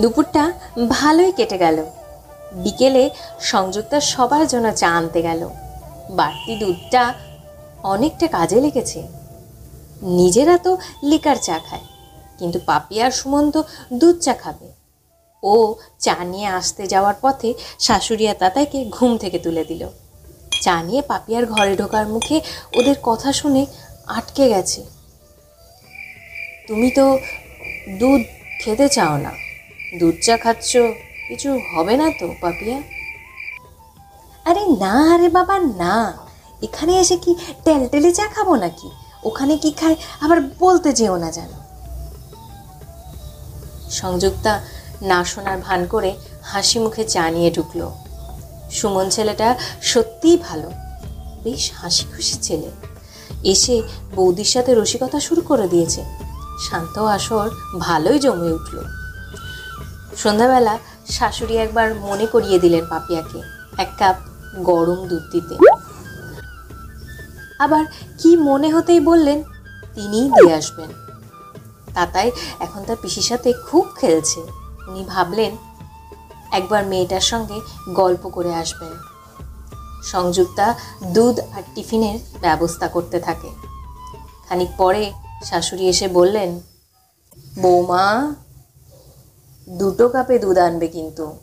দুপুরটা ভালোই কেটে গেল। বিকেলে সংযুক্তা সবার জন্য চা আনতে গেল। বাড়তি দুধটা অনেকটা কাজে লেগেছে। নিজেরা তো লিকার চা খায়, কিন্তু পাপি আর তো দুধ চা খাবে। ও চা নিয়ে আসতে যাওয়ার পথে শাশুড়িয়া তাতাইকে ঘুম থেকে তুলে দিল। চা নিয়ে পাপিয়ার ঘরে ঢোকার মুখে ওদের কথা শুনে আটকে গেছে। তুমি তো দুধ খেতে চাও না। দুধ চা খাচ্ছ? কিছু হবে না তো পাপিয়া? আরে না আরে বাবা না। এখানে এসে কি টেলটেলে চা খাব নাকি? ওখানে কি খায় আবার বলতে যেও না জানো সংযুক্তা না শোনার ভান করে হাসি মুখে চা নিয়ে ঢুকলো। সুমন ছেলেটা সত্যিই ভালো। বেশ হাসি খুশি ছেলে। এসে বৌদির সাথে রসিকতা শুরু করে দিয়েছে। শান্ত আসর ভালোই জমে উঠল। সন্ধ্যাবেলা শাশুড়ি একবার মনে করিয়ে দিলেন পাপিয়াকে, এক কাপ গরম দুধ দিতে। আবার কি মনে হতেই বললেন, তিনিই দিয়ে আসবেন। তাতাই এখন তার পিসির সাথে খুব খেলছে। উনি ভাবলেন, একবার মেয়েটার সঙ্গে গল্প করে আসবেন। সংযুক্তা দুধ আর টিফিনের ব্যবস্থা করতে থাকে। খানিক পরে শাশুড়ি এসে বললেন, বৌমা দুটো কাপে দুধ আনবে কিন্তু।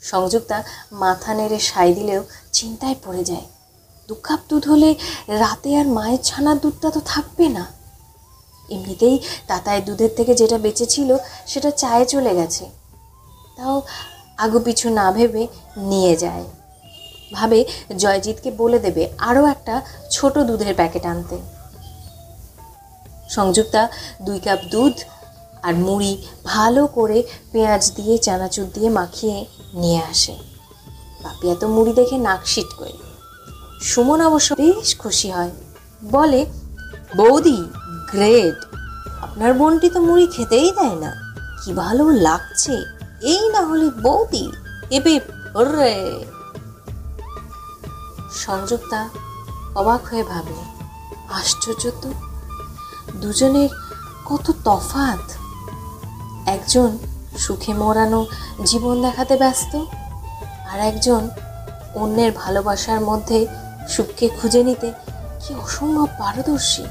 সংযুক্তা মাথা নেড়ে সাই দিলেও চিন্তায় পড়ে যায়। দু কাপ দুধ হলে রাতে আর মায়ের ছানার দুধটা তো থাকবে না। এমনিতেই তাতায় দুধের থেকে যেটা বেঁচেছিল সেটা চায়ে চলে গেছে। তাও আগু পিছু না ভেবে নিয়ে যায়। ভাবে জয়জিৎকে বলে দেবে আরও একটা ছোট দুধের প্যাকেট আনতে। সংযুক্তা দুই কাপ দুধ আর মুড়ি ভালো করে পেঁয়াজ দিয়ে, চানাচুর দিয়ে মাখিয়ে নিয়ে আসে। পাপিয়া তো মুড়ি দেখে নাক করে। সুমন অবশ্য বেশ খুশি হয়। বলে, বৌদি, গ্রেট। আপনার বোনটি তো মুড়ি খেতেই দেয় না। কি ভালো লাগছে। এই না হলে বৌদি এবে সংযুক্তা অবাক হয়ে ভাবে আশ্চর্য তো। দুজনের কত তফাত একজন সুখে মরানো জীবন দেখাতে ব্যস্ত আর একজন অন্যের ভালোবাসার মধ্যে সুখকে খুঁজে নিতে কি অসম্ভব পারদর্শী।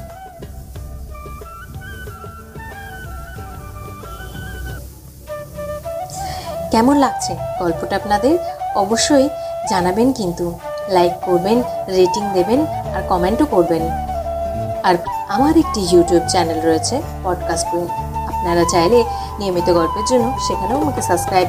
কেমন লাগছে গল্পটা আপনাদের? অবশ্যই জানাবেন কিন্তু লাইক করবেন রেটিং দেবেন আর কমেন্টও করবেন। আর আমার একটি ইউটিউব চ্যানেল রয়েছে পডকাস্ট আপনারা চাইলে নিয়মিত গল্পের জন্য সেখানেও আমাকে সাবস্ক্রাইব